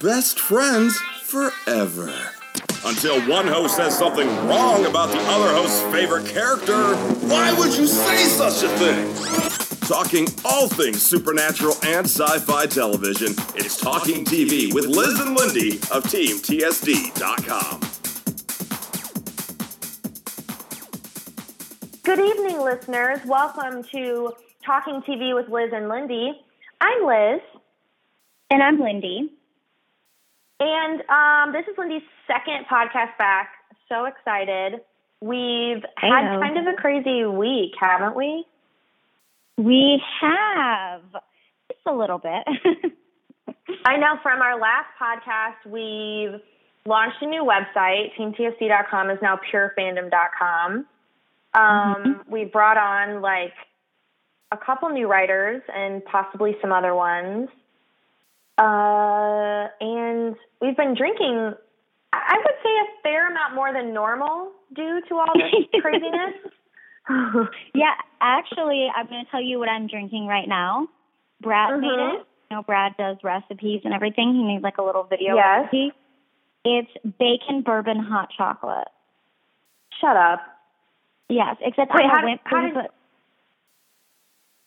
best friends forever. Until one host says something wrong about the other host's favorite character. Why would you say such a thing? Talking all things supernatural and sci fi television, it's Talking TV with Liz and Lindy of TeamTSD.com. Good evening, listeners. Welcome to Talking TV with Liz and Lindy. I'm Liz. And I'm Lindy. And um, this is Lindy's second podcast back. So excited. We've had kind of a crazy week, haven't we? We have. Just a little bit. I know from our last podcast, we've launched a new website. TeamTSD.com is now purefandom.com. Um, mm-hmm. We brought on like a couple new writers and possibly some other ones. Uh, and we've been drinking, I would say, a fair amount more than normal due to all this craziness. yeah, actually, I'm going to tell you what I'm drinking right now. Brad mm-hmm. made it. You know, Brad does recipes and everything. He made like a little video yes. recipe. It's bacon bourbon hot chocolate. Shut up. Yes, except Wait, I how, went how did,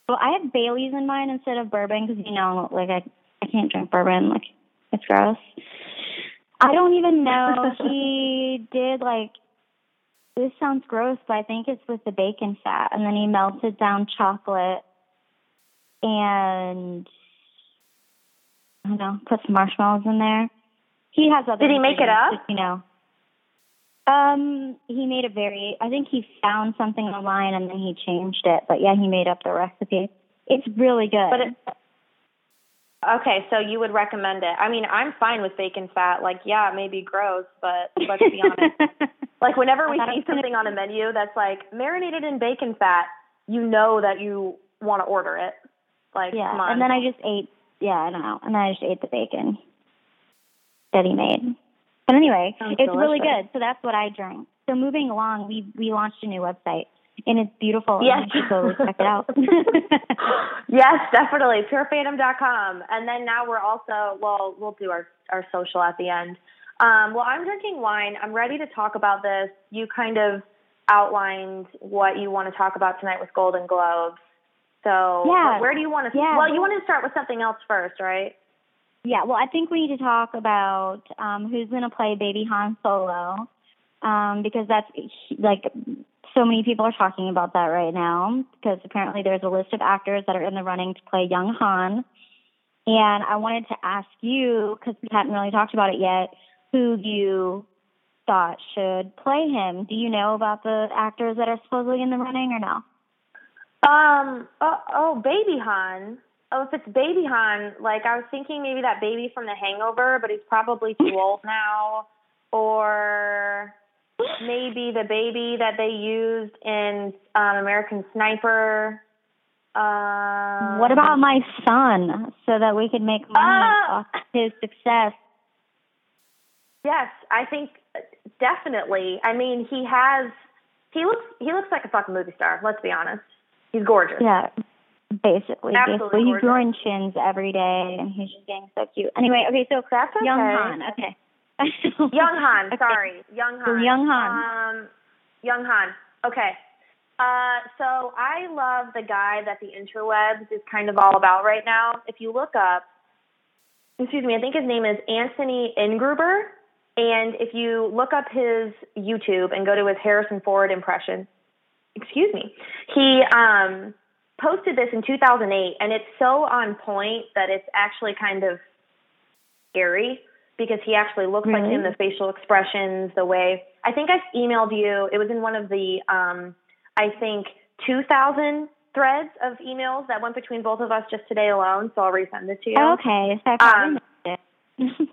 well, I have Bailey's in mine instead of bourbon because you know, like I I can't drink bourbon. Like it's gross. I don't even know. he did like this sounds gross, but I think it's with the bacon fat, and then he melted down chocolate and I don't know, put some marshmallows in there. He has other. Did he make it up? You know. Um, he made a very. I think he found something online and then he changed it. But yeah, he made up the recipe. It's really good. But it, okay, so you would recommend it? I mean, I'm fine with bacon fat. Like, yeah, it may be gross, but let's be honest. like, whenever we see something on a menu that's like marinated in bacon fat, you know that you want to order it. Like, yeah, come on. and then I just ate. Yeah, I don't know. And then I just ate the bacon that he made. But anyway, Sounds it's delicious. really good. So that's what I drink. So moving along, we we launched a new website and it's beautiful. Yes. And you should totally check it out. yes, definitely. Purefandom.com. And then now we're also well, we'll do our our social at the end. Um, well, I'm drinking wine. I'm ready to talk about this. You kind of outlined what you want to talk about tonight with Golden Globes. So, yeah. where do you want to? Yeah. Well, you want to start with something else first, right? Yeah, well, I think we need to talk about um, who's going to play Baby Han Solo um, because that's like so many people are talking about that right now because apparently there's a list of actors that are in the running to play young Han. And I wanted to ask you because we hadn't really talked about it yet, who you thought should play him. Do you know about the actors that are supposedly in the running or no? Um. Oh, oh Baby Han. Oh, if it's Baby Han, like I was thinking maybe that baby from The Hangover, but he's probably too old now. Or maybe the baby that they used in um, American Sniper. Um, what about my son, so that we could make money uh, off his success? Yes, I think definitely. I mean, he has. He looks. He looks like a fucking movie star. Let's be honest. He's gorgeous. Yeah. Basically, Absolutely basically, he's gorgeous. growing chins every day, and he's just getting so cute. Anyway, okay, so That's okay. young Han, okay, Young Han, Okay. sorry. Young Han. young Han. Um, young Han. Okay. Uh, so I love the guy that the interwebs is kind of all about right now. If you look up, excuse me, I think his name is Anthony Ingruber. And if you look up his YouTube and go to his Harrison Ford impression, excuse me, he um, posted this in 2008, and it's so on point that it's actually kind of scary because he actually looks like him, the facial expressions, the way. I think I emailed you. It was in one of the, um, I think, 2,000 threads of emails that went between both of us just today alone. So I'll resend it to you. okay, so I probably Um, it.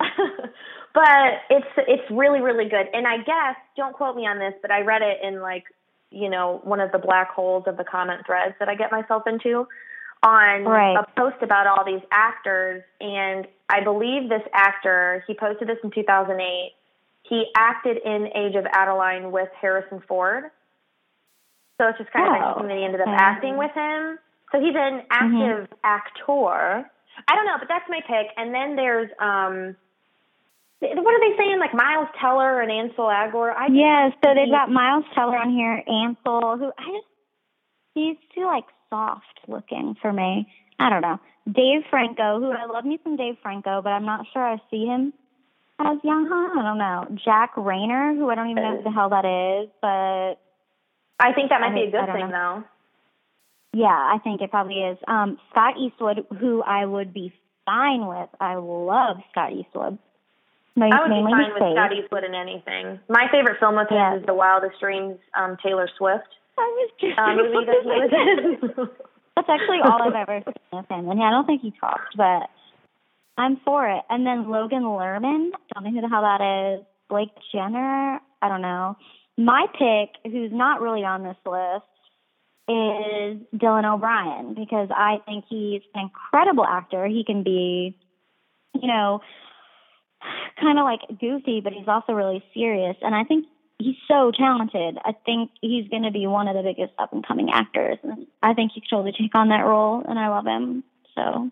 but it's it's really really good. And I guess don't quote me on this, but I read it in like you know one of the black holes of the comment threads that I get myself into on Right. a post about all these actors. And I believe this actor he posted this in 2008. He acted in Age of Adaline with Harrison Ford. So it's just kind of Oh, interesting that he ended up okay. acting with him. So he's an active actor. I don't know, but that's my pick. And then there's um what are they saying? Like Miles Teller and Ansel Elgort. I yeah, so they've got Miles Teller on here, Ansel, who I just he's too like soft looking for me. I don't know. Dave Franco, who I love me some Dave Franco, but I'm not sure I see him as Young Han. I don't know. Jack Reynor, who I don't even know who the hell that is, but I think that might I be a good thing though. yeah, I think it probably is. Um, Scott Eastwood, who I would be fine with. I love Scott Eastwood. No, I would be fine with face. Scott Eastwood in anything. My favorite film of his Yeah. is The Wildest Dreams, um, Taylor Swift I was just movie that he was in. That's actually all I've ever seen of him. And yeah, I don't think he talked, but I'm for it. And then Logan Lerman, don't know who the hell that is. Blake Jenner, I don't know. My pick, who's not really on this list, is Dylan O'Brien because I think he's an incredible actor. He can be, you know, kind of like goofy, but he's also really serious. And I think he's so talented. I think he's going to be one of the biggest up and coming actors. And I think he could totally take on that role, and I love him. So,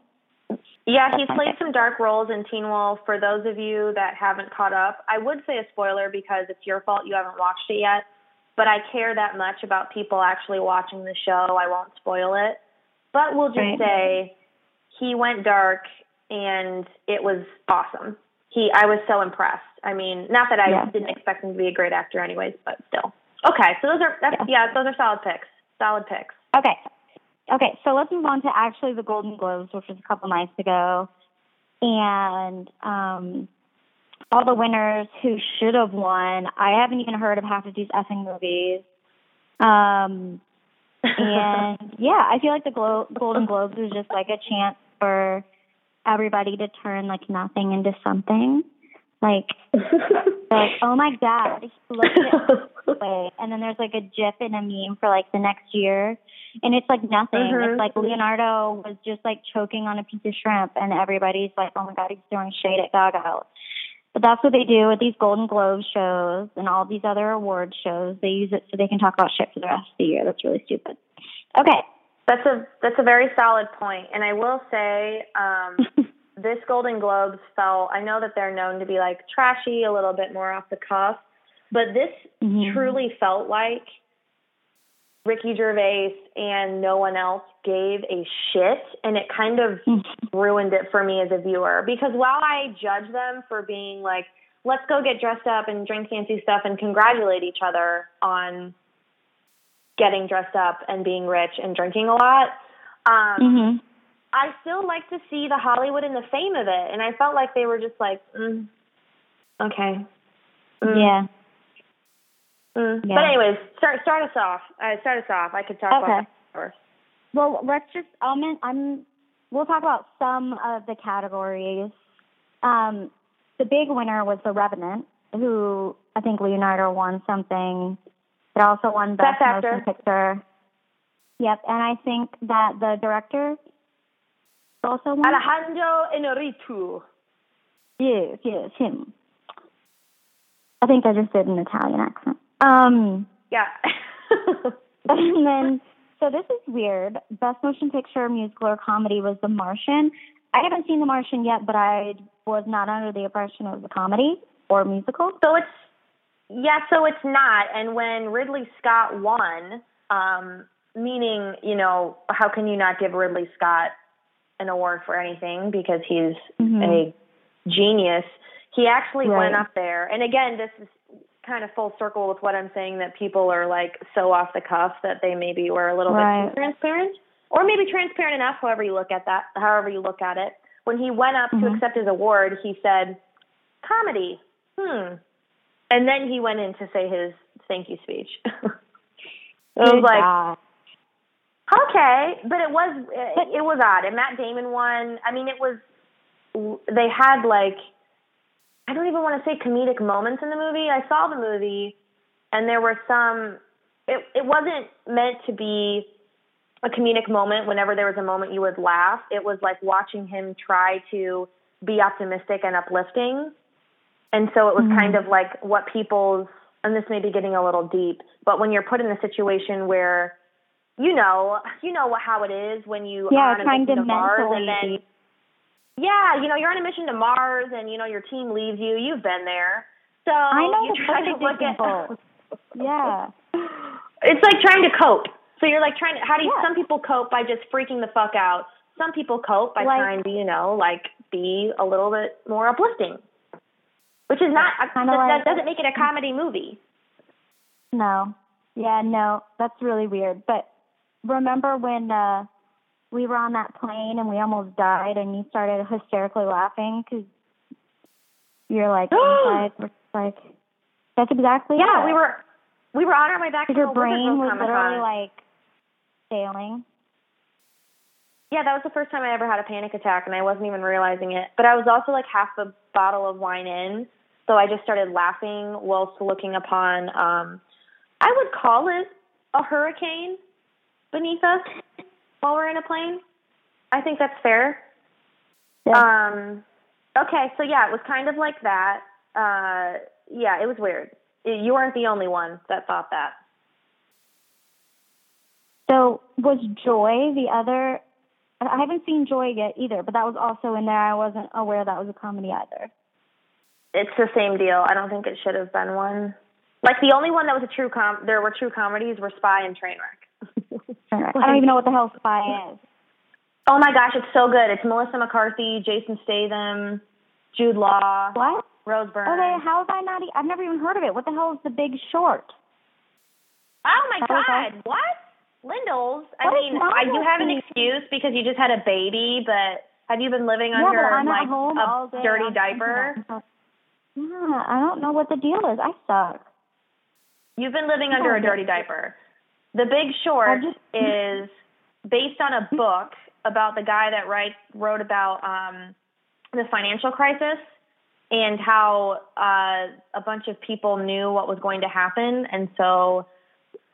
Yeah, he's played pick. some dark roles in Teen Wolf. For those of you that haven't caught up, I would say a spoiler because it's your fault you haven't watched it yet. But I care that much about people actually watching the show. I won't spoil it. But we'll just Right. say he went dark and it was awesome. He I was so impressed. I mean, not that I Yeah. didn't expect him to be a great actor anyways, but still. Okay, so those are that's, yeah, those are solid picks. Solid picks. okay. Okay, so let's move on to actually the Golden Globes, which was a couple nights ago. And um, all the winners who should have won, I haven't even heard of half of these effing movies. Um, and yeah, I feel like the Glo- Golden Globes was just like a chance for everybody to turn like nothing into something. Like, like oh my god, look at this way. And then there's like a GIF and a meme for like the next year, and it's like nothing. Mhm. It's like Leonardo was just like choking on a piece of shrimp, and everybody's like, oh my god, he's throwing shade at Gaga. But that's what they do with these Golden Globe shows and all these other award shows. They use it so they can talk about shit for the rest of the year. That's really stupid. Okay. That's a that's a very solid point, and I will say um, this Golden Globes felt. I know that they're known to be like trashy, a little bit more off the cuff, but this Mhm. truly felt like Ricky Gervais and no one else gave a shit, and it kind of ruined it for me as a viewer. Because while I judge them for being like, let's go get dressed up and drink fancy stuff and congratulate each other on getting dressed up and being rich and drinking a lot. Um, Mhm. I still like to see the Hollywood and the fame of it, and I felt like they were just like, mm, okay, Mm, Yeah. mm. Yeah. But anyways, start start us off. Uh, start us off. I could talk Okay. about that first. Well, let's just. I'm. I'm. We'll talk about some of the categories. Um, the big winner was The Revenant, who I think Leonardo won something. It also won Best, Best Motion Actor. Picture. Yep, and I think that the director also won. Alejandro Inarritu. Yes, yes, him. I think I just did an Italian accent. Um, Yeah. and then, so this is weird. Best motion picture, musical, or comedy was The Martian. I haven't seen The Martian yet, but I was not under the impression it was a comedy or musical. So it's yeah, so it's not. And when Ridley Scott won, um, meaning you know, how can you not give Ridley Scott an award for anything because he's Mhm. a genius? He actually went up there, and again, this is kind of full circle with what I'm saying that people are like so off the cuff that they maybe were a little bit Right. too transparent, or maybe transparent enough. However you look at that, however you look at it. When he went up to Mhm. accept his award, he said, "Comedy." Hmm. And then he went in to say his thank you speech. it was like. Okay, but it was it, it was odd. And Matt Damon won. I mean, it was they had like I don't even want to say comedic moments in the movie. I saw the movie, and there were some. It it wasn't meant to be a comedic moment. Whenever there was a moment you would laugh, it was like watching him try to be optimistic and uplifting. And so it was Mhm. kind of like what people's and this may be getting a little deep, but when you're put in a situation where you know, you know what how it is when you Yeah, are on a trying to of and mentally then yeah, you know, you're on a mission to Mars, and you know your team leaves you. You've been there, so I know you try to look at. Yeah. It's like trying to cope. So you're like trying to. How do you? Yeah. Some people cope by just freaking the fuck out. Some people cope by Like- trying to, you know, like be a little bit more uplifting. Which is not. That, like- that doesn't make it a comedy movie. No. Yeah, no, that's really weird. But remember when uh we were on that plane and we almost died and you started hysterically laughing because you're like inside, we're like that's exactly Yeah, we were. We were on our way back to your brain was literally like failing. Yeah, that was the first time I ever had a panic attack, and I wasn't even realizing it. But I was also like half a bottle of wine in, so I just started laughing whilst looking upon. um I would call it a hurricane beneath us while we're in a plane. I think that's fair. Yeah. Um, okay, so yeah, it was kind of like that. Uh, yeah, it was weird. You weren't the only one that thought that. So was Joy the other? I haven't seen Joy yet either, but that was also in there. I wasn't aware that was a comedy either. It's the same deal. I don't think it should have been one. Like the only one that was a true com. There were true comedies were Spy and Trainwreck. I don't even know what the hell Spy is. oh my gosh, it's so good. It's Melissa McCarthy, Jason Statham, Jude Law, What? Rose Byrne. Oh, okay, how have I not? e- I've never even heard of it. What the hell is The Big Short? Oh my God, what? Lindels? I What mean, I, you have an excuse because you just had a baby, but have you been living yeah, under I'm like at home all day. a dirty diaper? Yeah, I don't know what the deal is. I suck. You've been living under a dirty diaper. The Big Short just- is based on a book about the guy that write, wrote about um, the financial crisis and how uh, a bunch of people knew what was going to happen, and so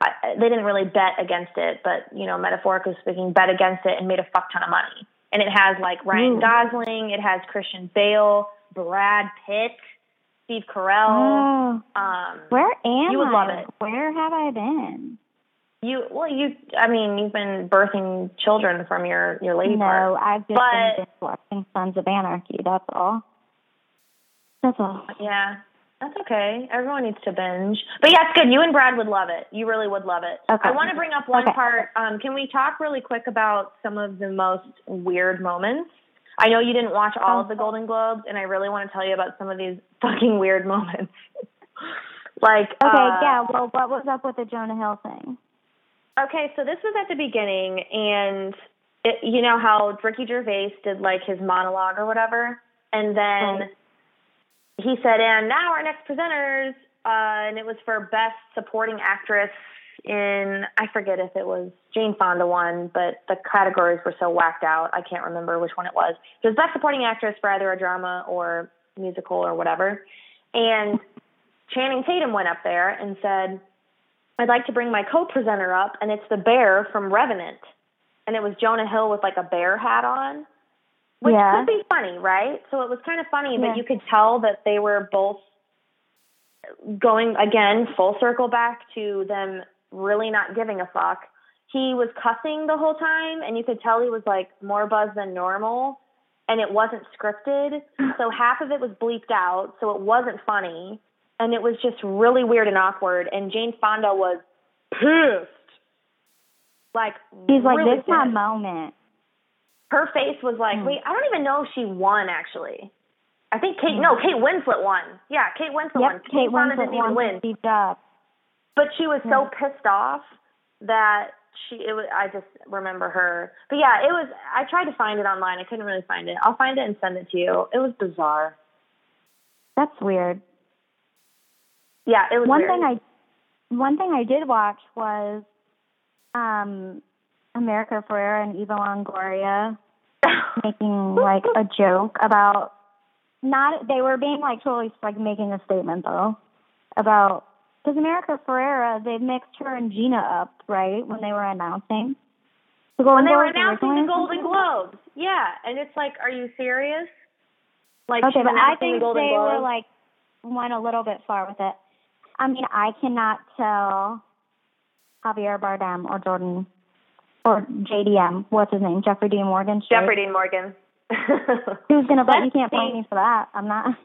I, they didn't really bet against it, but you know, metaphorically speaking, bet against it and made a fuck ton of money. And it has like Ryan Ooh. Gosling, it has Christian Bale, Brad Pitt, Steve Carell. Oh, Um, where am you would I? love it. Where have I been? You well, you. I mean, you've been birthing children from your your lady no, part. I've just But- been watching Sons of Anarchy. That's all. That's all. Yeah, that's okay. Everyone needs to binge. But yeah, it's good. You and Brad would love it. You really would love it. Okay. I want to bring up one Okay. part. Um, can we talk really quick about some of the most weird moments? I know you didn't watch all of the Golden Globes, and I really want to tell you about some of these fucking weird moments. like, Okay, uh, yeah. Well, what was up with the Jonah Hill thing? Okay, so this was at the beginning, and it, you know how Ricky Gervais did like his monologue or whatever, and then Right. he said, "And now our next presenters," uh, and it was for best supporting actress in I forget if it was Jane Fonda won, but the categories were so whacked out I can't remember which one it was. It was best supporting actress for either a drama or musical or whatever, and Channing Tatum went up there and said. I'd like to bring my co-presenter up, and it's the bear from Revenant, and it was Jonah Hill with like a bear hat on, which Yeah. could be funny, right? So it was kind of funny, Yeah. but you could tell that they were both going again full circle back to them really not giving a fuck. He was cussing the whole time, and you could tell he was like more buzzed than normal, and it wasn't scripted. So half of it was bleeped out, so it wasn't funny and it was just really weird and awkward. And Jane Fonda was pissed. Like He's like, really this my moment. Her face was like, Hmm. wait, I don't even know if she won actually. I think Kate, no, Kate Winslet won. Yeah, Kate Winslet won. Yep, Kate Jane Fonda Winslet didn't even win, Jobs. but she was so pissed off that she. It was. I just remember her. But yeah, it was. I tried to find it online. I couldn't really find it. I'll find it and send it to you. It was bizarre. That's weird. Yeah, it was one weird. thing I one thing I did watch was um America Ferrera and Eva Longoria making like a joke about not they were being like totally like making a statement though about because America Ferrera they mixed her and Gina up right when they were announcing the Golden when they were announcing the Golden? Globes. Yeah, and it's like, are you serious? Like Okay, but I think the Golden they Globes. were like went a little bit far with it. I mean, I cannot tell Javier Bardem or Jordan or JDM, what's his name, Jeffrey Dean Morgan. straight. Jeffrey Dean Morgan. Who's gonna? Let's you can't blame me for that. I'm not.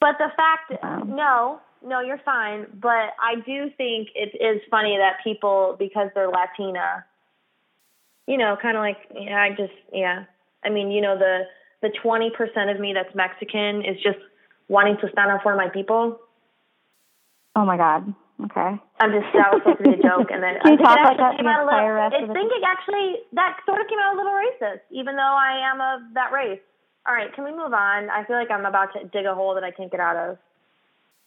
But the fact, Um, no, no, you're fine. But I do think it is funny that people, because they're Latina, you know, kind of like, yeah, I just, yeah. I mean, you know, the the 20% of me that's Mexican is just wanting to stand up for my people. Oh my God. Okay. I'm just that was supposed to be a joke, and then Can you talk actually that came the entire little. I think it actually that sort of came out a little racist, even though I am of that race. All right, can we move on? I feel like I'm about to dig a hole that I can't get out of.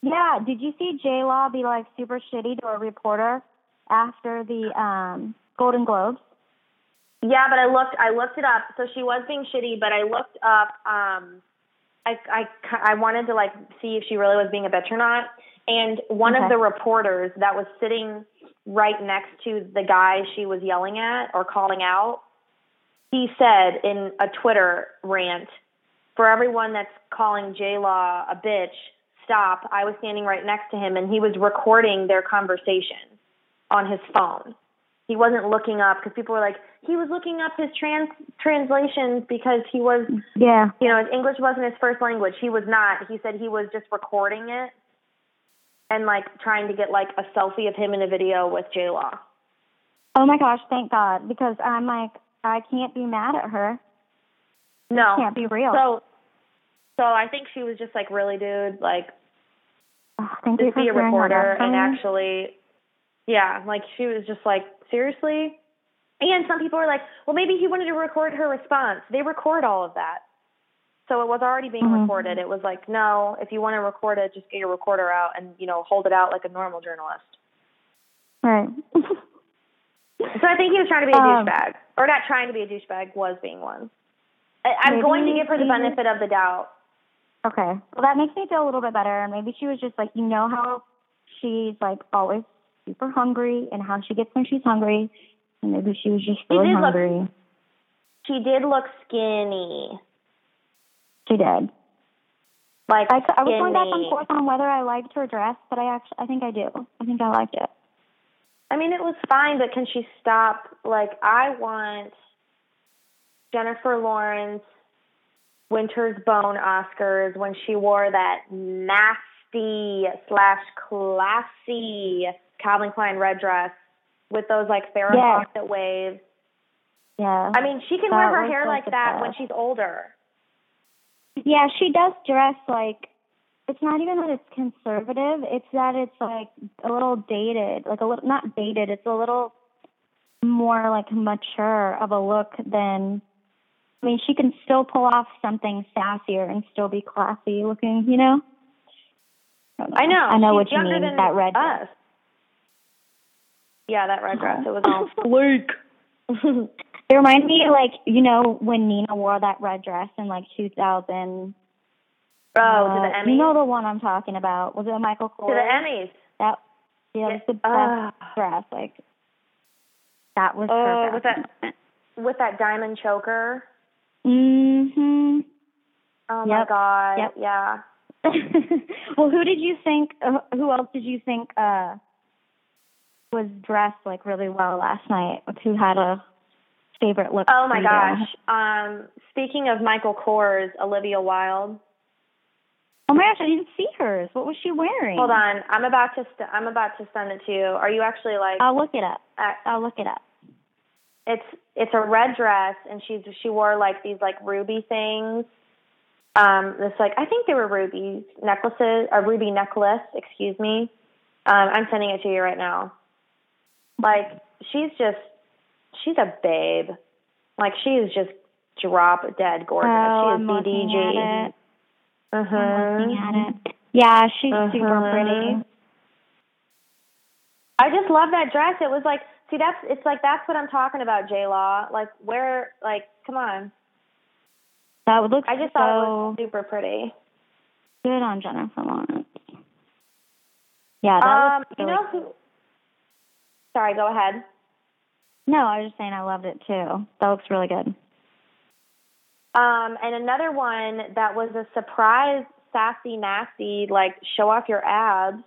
Yeah. Did you see J Law be like super shitty to a reporter after the um Golden Globes? Yeah, but I looked I looked it up. So she was being shitty, but I looked up um I I I wanted to like see if she really was being a bitch or not. And one of the reporters that was sitting right next to the guy she was yelling at or calling out, he said in a Twitter rant, for everyone that's calling J Law a bitch, stop. I was standing right next to him and he was recording their conversation on his phone. He wasn't looking up because people were like, he was looking up his trans translations because he was, Yeah. you know, his English wasn't his first language. He was not. He said he was just recording it and like trying to get like a selfie of him in a video with J Law. Oh my gosh, thank God. Because I'm like, I can't be mad at her. No, Can't be real. So, so I think she was just like, really, dude, like Ugh, thank you just for be a reporter and actually yeah like she was just like seriously and some people are like well maybe he wanted to record her response they record all of that so it was already being Mhm. recorded it was like no if you want to record it just get your recorder out and you know hold it out like a normal journalist Right. so i think he was trying to be a Um, douchebag or not trying to be a douchebag was being one I, i'm going to give her the benefit of the doubt okay. Well, that makes me feel a little bit better. And maybe she was just like, you know how she's like always super hungry and how she gets when she's hungry. And maybe she was just really did look- hungry. she did look skinny she did. like I, I was going back and forth on whether I liked her dress, but I actually, I think I do. I think I liked it. I mean, it was fine, but can she stop? Like, I want Jennifer Lawrence Winter's Bone Oscars when she wore that nasty slash classy Calvin Klein red dress with those like Farrah Yes. Fawcett waves. Yeah. I mean, she can That wear her hair like the that when she's older. Yeah, she does dress like it's not even that it's conservative, it's that it's like a little dated, like a little not dated, it's a little more like mature of a look than I mean, she can still pull off something sassier and still be classy looking, you know? I know. I know she's what you younger mean. Than That red us. dress. Yeah, that red dress. It was all sleek. It reminded me like, you know, when Nina wore that red dress in like two thousand Oh, to uh, the Emmys. You know the one I'm talking about. Was it Michael to Kors? the Emmys. That yeah, it was the best Ah. dress. Like that was Oh, with that with that diamond choker. Mhm. Oh my god. Yep. Yeah. well, who did you think? Uh, who else did you think uh was dressed like really well last night? Who had a favorite look? Oh my gosh. Um, speaking of Michael Kors, Olivia Wilde. Oh my gosh, I didn't see hers. What was she wearing? Hold on, I'm about to st- I'm about to send it to you. Are you actually like? I'll look it up. at- I'll look it up. it's it's a red dress, and she's she wore like these like ruby things. Um, this like I think they were rubies necklaces, a ruby necklace. Excuse me. Um, I'm sending it to you right now. Like she's just she's a babe. Like she is just drop dead gorgeous. oh, she is BDG. I'm looking at it. Yeah, she's super Uh-huh. pretty. I just love that dress. It was like, see, that's it's like that's what I'm talking about, J Law. Like, where, like, come on. That would look I just so thought it was super pretty. good on Jennifer Lawrence. Yeah, that Um, looks you really know who? Sorry, go ahead. No, I was just saying I loved it too. That looks really good. Um, and another one that was a surprise, sassy, nasty, like show off your abs.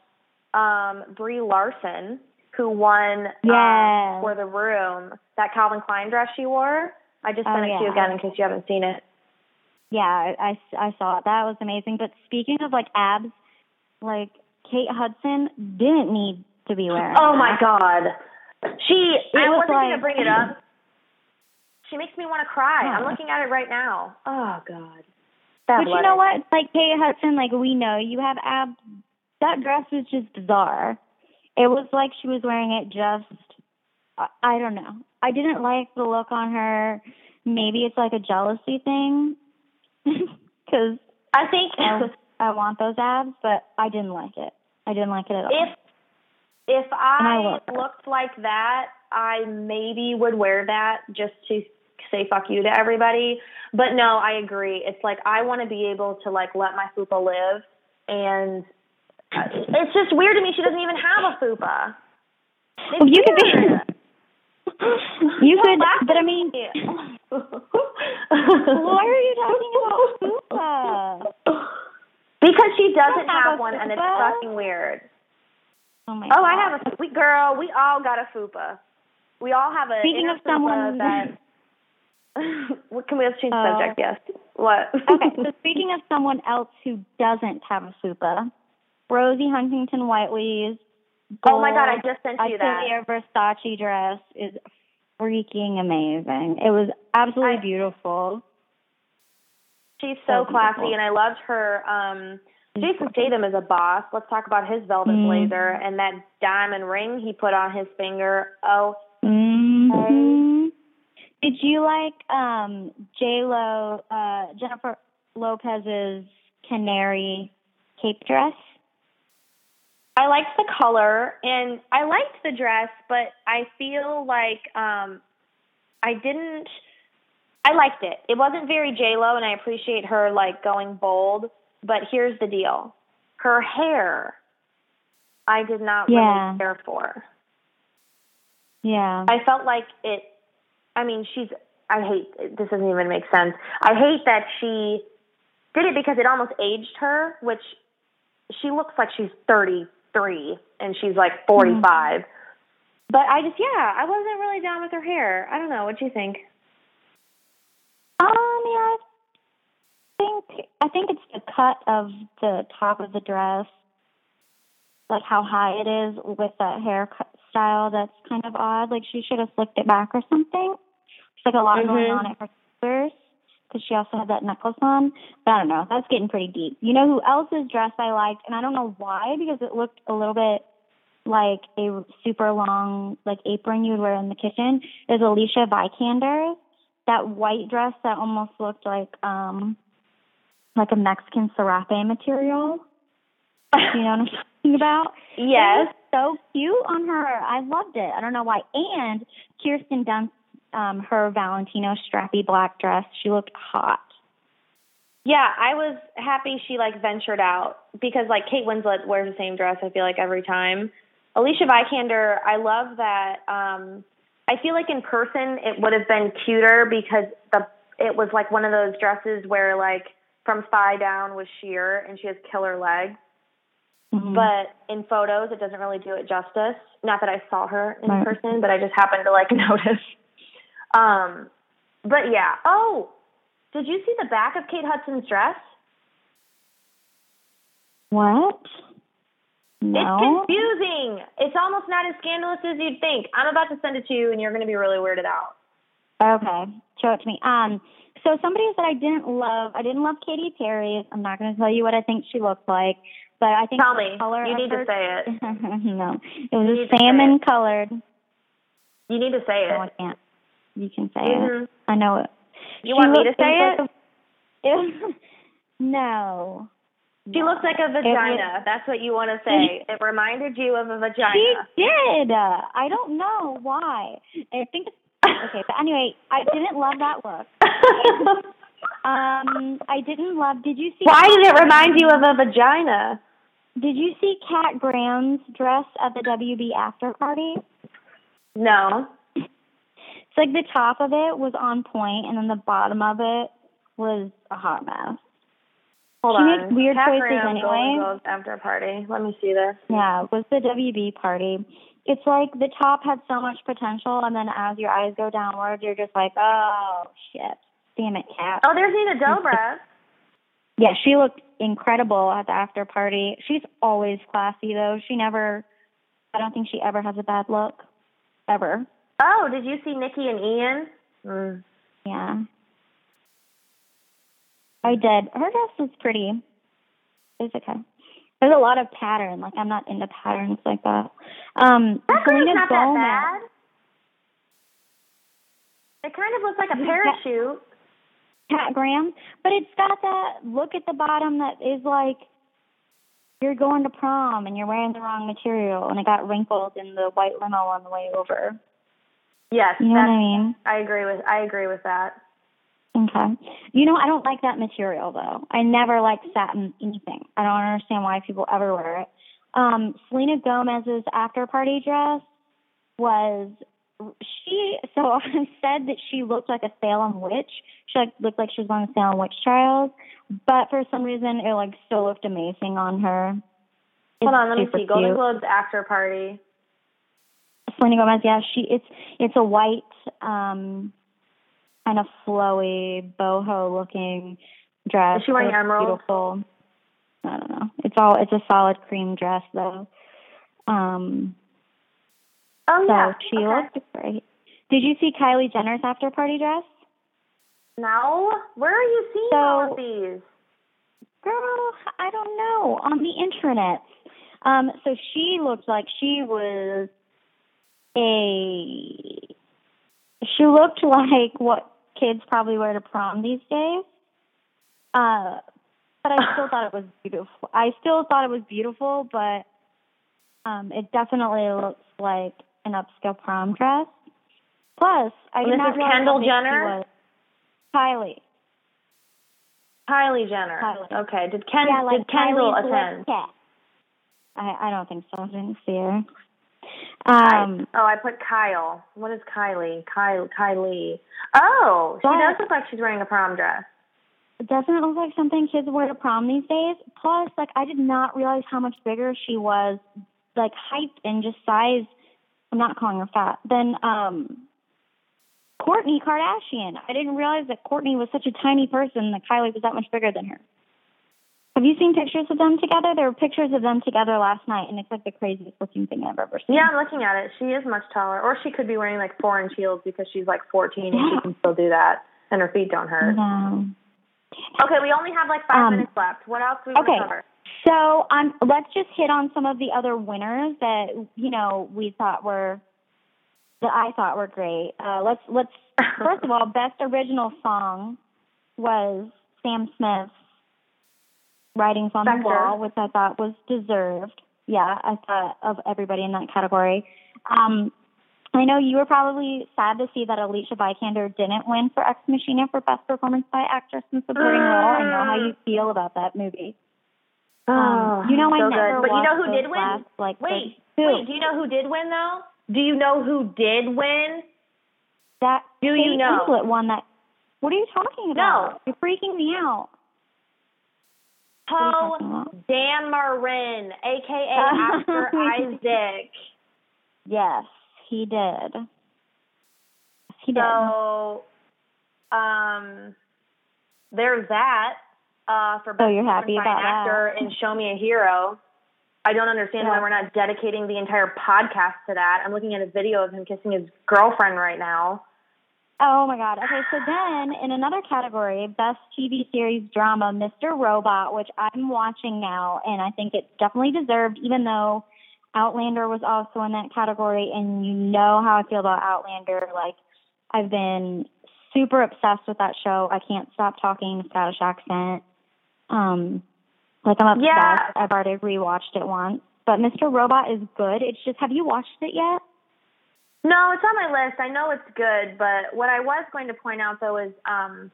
Um, Brie Larson, who won um, for the room that Calvin Klein dress she wore. I just Oh, sent it to you yeah. again in case you haven't seen it. Yeah, I, I, I saw it. That was amazing. But speaking of like abs, like Kate Hudson didn't need to be wearing. Oh my god. She I was wasn't gonna bring it up. She makes me want to cry. I'm looking at it right now. Oh god. But you know what? Like Kate Hudson, like we know you have abs. That dress was just bizarre. It was like she was wearing it just. I, I don't know. I didn't like the look on her. Maybe it's like a jealousy thing, because I think I, I want those abs, but I didn't like it. I didn't like it at all. if if I I looked like that, I maybe would wear that just to say fuck you to everybody. But no, I agree. It's like I want to be able to like let my fupa live, and it's just weird to me. She doesn't even have a fupa. It's Well, you could be. you could, but I mean, why are you talking about fupa? Because she doesn't have have one, and it's fucking weird. Oh my. Oh, I have a we girl. We all got a fupa. We all have a. Speaking of someone- that. what can we change the Oh. subject? Yes. What? okay, so speaking of someone else who doesn't have a fupa, Rosie Huntington Whiteley's oh my god! I just sent you that. Atelier Versace dress is freaking amazing. It was absolutely I- beautiful. She's so So classy, beautiful. and I loved her. Um, Jason Statham is a boss. Let's talk about his velvet Mm. blazer and that diamond ring he put on his finger. Oh, hmm Did you like um J Lo, uh, Jennifer Lopez's canary cape dress? I liked the color and I liked the dress, but I feel like um I didn't I liked it. It wasn't very J Lo and I appreciate her like going bold, but here's the deal. Her hair I did not Yeah. really care for. Yeah. I felt like it I mean, she's I hate this doesn't even make sense. I hate that she did it because it almost aged her, which she looks like she's 33 and she's like 45. But I just yeah, I wasn't really down with her hair. I don't know, what do you think? Um, yeah, I think I think it's the cut of the top of the dress, like how high it is with that haircut style. That's kind of odd. Like she should have slicked it back or something. There's like a lot going Mhm. on at her shoulders because she also had that necklace on. But I don't know. That's getting pretty deep. You know who else's dress I liked, and I don't know why because it looked a little bit like a super long like apron you would wear in the kitchen. Is Alicia Vikander that white dress that almost looked like um like a Mexican serape material. You know what I'm talking about? Yes. So cute on her. I loved it. I don't know why. And Kirsten Dunst, um, her Valentino strappy black dress, she looked hot. Yeah, I was happy she like ventured out because like Kate Winslet wears the same dress I feel like every time. Alicia Vikander, I love that um I feel like in person it would have been cuter because the it was like one of those dresses where like from thigh down was sheer and she has killer legs. Mhm. But in photos it doesn't really do it justice. Not that I saw her in Right. person, but I just happened to like notice. Um but yeah. Oh, did you see the back of Kate Hudson's dress? what? No. It's confusing. It's almost not as scandalous as you'd think. I'm about to send it to you, and you're going to be really weirded out. Okay, show it to me. Um, so somebody that I didn't love, I didn't love Katy Perry. I'm not going to tell you what I think she looked like, but I think Tell me. color You need her, to say it. no, it was a need to say salmon colored. You need to say it. No, I can't. You can say Mhm. it. I know it. You She want me to say it? like a- no. She looks like a was- vagina. That's what you want to say. it reminded you of a vagina. She did. I don't know why. I think it's okay, but anyway, I didn't love that look. Um, I didn't love. Did you see? Why did it remind you of a vagina? Did you see Kat Graham's dress at the WB after party? No. It's like the top of it was on point, and then the bottom of it was a hot mess. Hold She on. makes weird Kat choices anyway. After party. Let me see this. Yeah, it was the WB party. It's like the top had so much potential, and then as your eyes go downward, you're just like, oh shit, damn it, Kat. Oh, there's Nina Dobrev. Yeah, she looked incredible at the after party. She's always classy though. She never, I don't think she ever has a bad look, ever. Oh, did you see Nikki and Ian? Mm. Yeah. I did. Her dress was pretty. It okay. There's a lot of pattern. Like I'm not into patterns like that. Um, That Selena not that bad. It kind of looks like a parachute. Pat Graham, but it's got that look at the bottom that is like you're going to prom and you're wearing the wrong material, and it got wrinkled in the white limo on the way over. Yes, You know what I mean? I agree with I agree with that. Okay. You know, I don't like that material though. I never liked satin anything. I don't understand why people ever wear it. Um, Selena Gomez's after party dress was she so I said that she looked like a Salem witch. She like looked like she was on the Salem witch trials, but for some reason it like still looked amazing on her. It's Hold on, let me see. Golden. Globes after party. Selena Gomez, yeah, she it's it's a white um kind of flowy boho looking dress. Is she wearing It's emerald? Beautiful. I don't know. It's all it's a solid cream dress though. Um Oh so yeah. she okay. looked great. Did you see Kylie Jenner's after party dress? No, where are you seeing So- all of these? Girl, I don't know. On the internet. Um, so she looked like she was a she looked like what kids probably wear to prom these days. Uh but I still thought it was beautiful. I still thought it was beautiful, but um it definitely looks like an upscale prom dress. Plus, I And did this not is realize Kendall Jenner? was. Kylie. Kylie Jenner. Kylie. Okay. Did Ken yeah, like did Kendall Kylie's attend? I I don't think so. I didn't see her. Um, oh, I put Kyle. What is Kylie? Kyle Kylie. Oh, she does look like she's wearing a prom dress. it doesn't look like something kids wear to prom these days. Plus, like I did not realize how much bigger she was, like height and just size. I'm not calling her fat. Then um, Kourtney Kardashian. I didn't realize that Courtney was such a tiny person that Kylie was that much bigger than her. Have you seen pictures of them together? There were pictures of them together last night, and it's like the craziest looking thing I've ever seen. Yeah, I'm looking at it. She is much taller, or she could be wearing like four inch heels because she's like 14 and she can still do that, and her feet don't hurt. No. Okay, we only have like five Um, minutes left. What else do we okay. to cover? So um, let's just hit on some of the other winners that you know we thought were that I thought were great. Uh, let's let's first of all, best original song was Sam Smith's "Writings on the Wall," which I thought was deserved. Yeah, I thought of everybody in that category. Um, I know you were probably sad to see that Alicia Vikander didn't win for Ex Machina for Best Performance by Actress in Supporting Role. I know how you feel about that movie. Um, you know, I so never good. But you know who did win? last, like, Wait, wait. Do you know who did win though? Do you know who did win? That Do you Kate know? Winslet one that. What are you talking about? No, You're freaking me out. What are you Poe? Dameron, aka Oscar Isaac. Yes, he did. He did. So, um, there's that. Uh, for best you're happy about actor that. and Show Me a Hero. I don't understand why we're not dedicating the entire podcast to that. I'm looking at a video of him kissing his girlfriend right now. Oh my god. Okay, so then in another category, best TV series drama, Mr. Robot, which I'm watching now, and I think it's definitely deserved, even though Outlander was also in that category, and you know how I feel about Outlander. Like, I've been super obsessed with that show. I can't stop talking Scottish accent. Um, like I'm obsessed. Yeah. I've already rewatched it once. But Mr. Robot is good. It's just, have you watched it yet? No, it's on my list. I know it's good, but what I was going to point out though is um,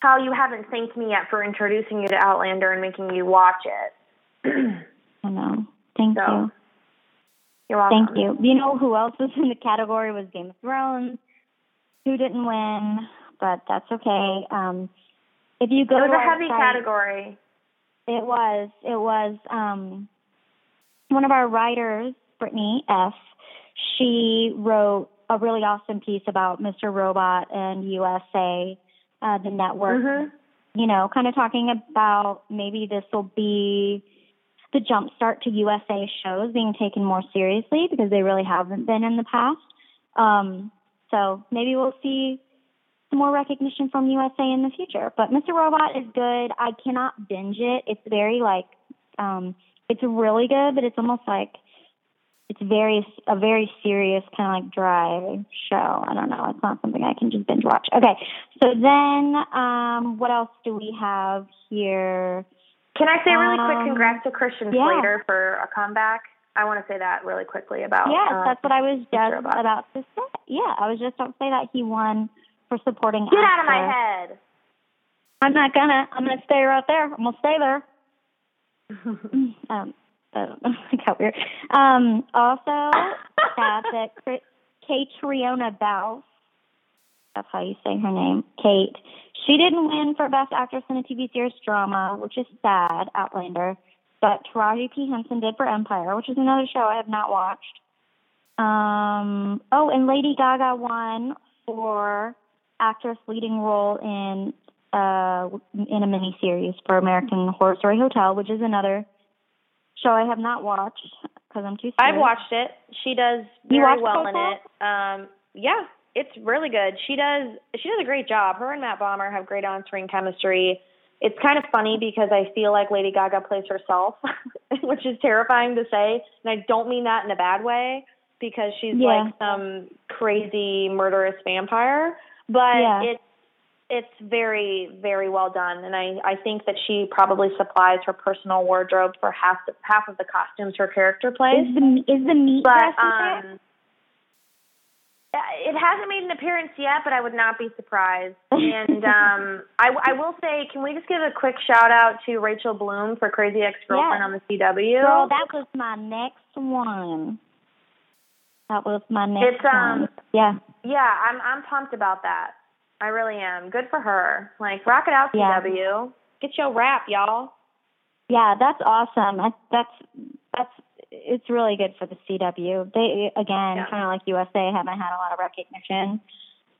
how you haven't thanked me yet for introducing you to Outlander and making you watch it. I know. Thank So, you. You're welcome. Thank you. You know who else was in the category was Game of Thrones, who didn't win, but that's okay. Um, if you go, It was to a heavy site- category. It was. It was um, one of our writers, Brittany F. she wrote a really awesome piece about Mr. Robot and USA, uh, the network. Mm-hmm. You know, kind of talking about maybe this will be the jumpstart to USA shows being taken more seriously because they really haven't been in the past. Um, so maybe we'll see some more recognition from USA in the future. But Mr. Robot is good. I cannot binge it. It's very like, um, it's really good, but it's almost like it's very a very serious kind of like dry show. I don't know. It's not something I can just binge watch. Okay, so then um, what else do we have here? Can I say really quick Um, congrats to Christian yeah. Slater for a comeback? I want to say that really quickly about. Yes, uh, that's what I was just Robot. about to say. Yeah, I was just about to say that he won for supporting. Get out of my head. I'm not gonna. I'm gonna stay right there. I'm gonna stay there. um, uh, got weird. Um, also, sad that Chris- Kate Triona Bouse, that's how you say her name, Kate, she didn't win for Best Actress in a TV series drama, which is sad, Outlander. But Taraji P. Henson did for Empire, which is another show I have not watched. Um, oh, and Lady Gaga won for actress leading role in uh, in a miniseries for American Horror Story Hotel, which is another show I have not watched because I'm too scared. I've watched it. She does very well in it. Um, yeah, it's really good. She does. She does a great job. Her and Matt Bomer have great on-screen chemistry. It's kind of funny because I feel like Lady Gaga plays herself, which is terrifying to say, and I don't mean that in a bad way because she's Yeah. like some crazy murderous vampire. But Yeah. it's it's very very well done, and I I think that she probably supplies her personal wardrobe for half the, half of the costumes her character plays. Is the is the meat But dress um, it hasn't made an appearance yet, but I would not be surprised. And um, I, I will say, can we just give a quick shout out to Rachel Bloom for Crazy Ex Girlfriend Yes. on the CW? Girl, that was my next one. That was my next It's, um, one. Yeah. yeah, I'm I'm pumped about that. I really am. Good for her. Like, rock it out, Yeah. CW. Get your rap, y'all. Yeah, that's awesome. That's that's it's really good for the CW. They again, Yeah. kind of like USA, haven't had a lot of recognition,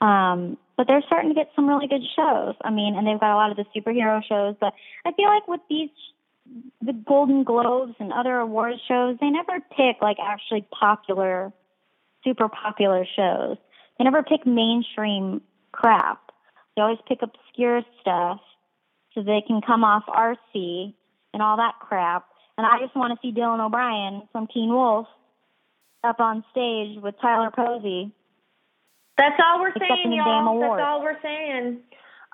um, but they're starting to get some really good shows. I mean, and they've got a lot of the superhero shows. But I feel like with these, the Golden Globes and other awards shows, they never pick like actually popular, super popular shows. They never pick mainstream crap. They always pick obscure stuff so they can come off RC and all that crap. And I just want to see Dylan O'Brien from Teen Wolf up on stage with Tyler Posey. That's all we're saying, y'all. That's all we're saying.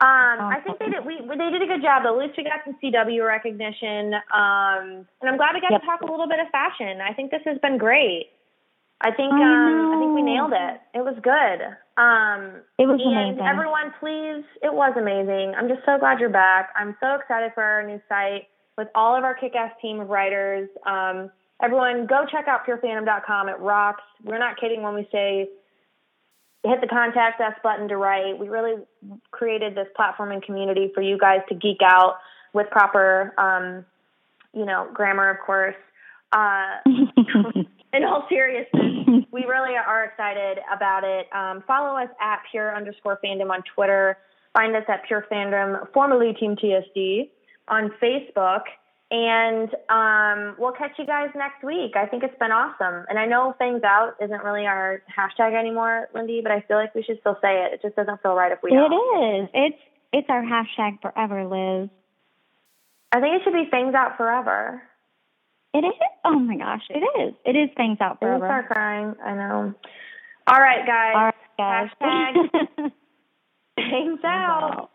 Um, I think they did. We they did a good job. At least we got some CW recognition, um, and I'm glad we got Yep. to talk a little bit of fashion. I think this has been great. I think I um, I think we nailed it. It was good. Um, It was and amazing. everyone, please, it was amazing. I'm just so glad you're back. I'm so excited for our new site with all of our kick-ass team of writers. Um, everyone, go check out purefandom.com. It rocks. We're not kidding when we say hit the contact us button to write. We really created this platform and community for you guys to geek out with proper, um, you know, grammar, of course. Uh, in all seriousness, we really are excited about it. Um, follow us at pure underscore fandom on Twitter. Find us at pure fandom, formerly Team TSD, on Facebook. And um, we'll catch you guys next week. I think it's been awesome. And I know Things Out isn't really our hashtag anymore, Lindy, but I feel like we should still say it. It just doesn't feel right if we don't. it is. It's it's our hashtag forever, Liz. I think it should be Things Out Forever. It is. Oh my gosh, it is. It is things out forever. start crying. I know. All right, guys. All right, guys. Hashtag Things. Out.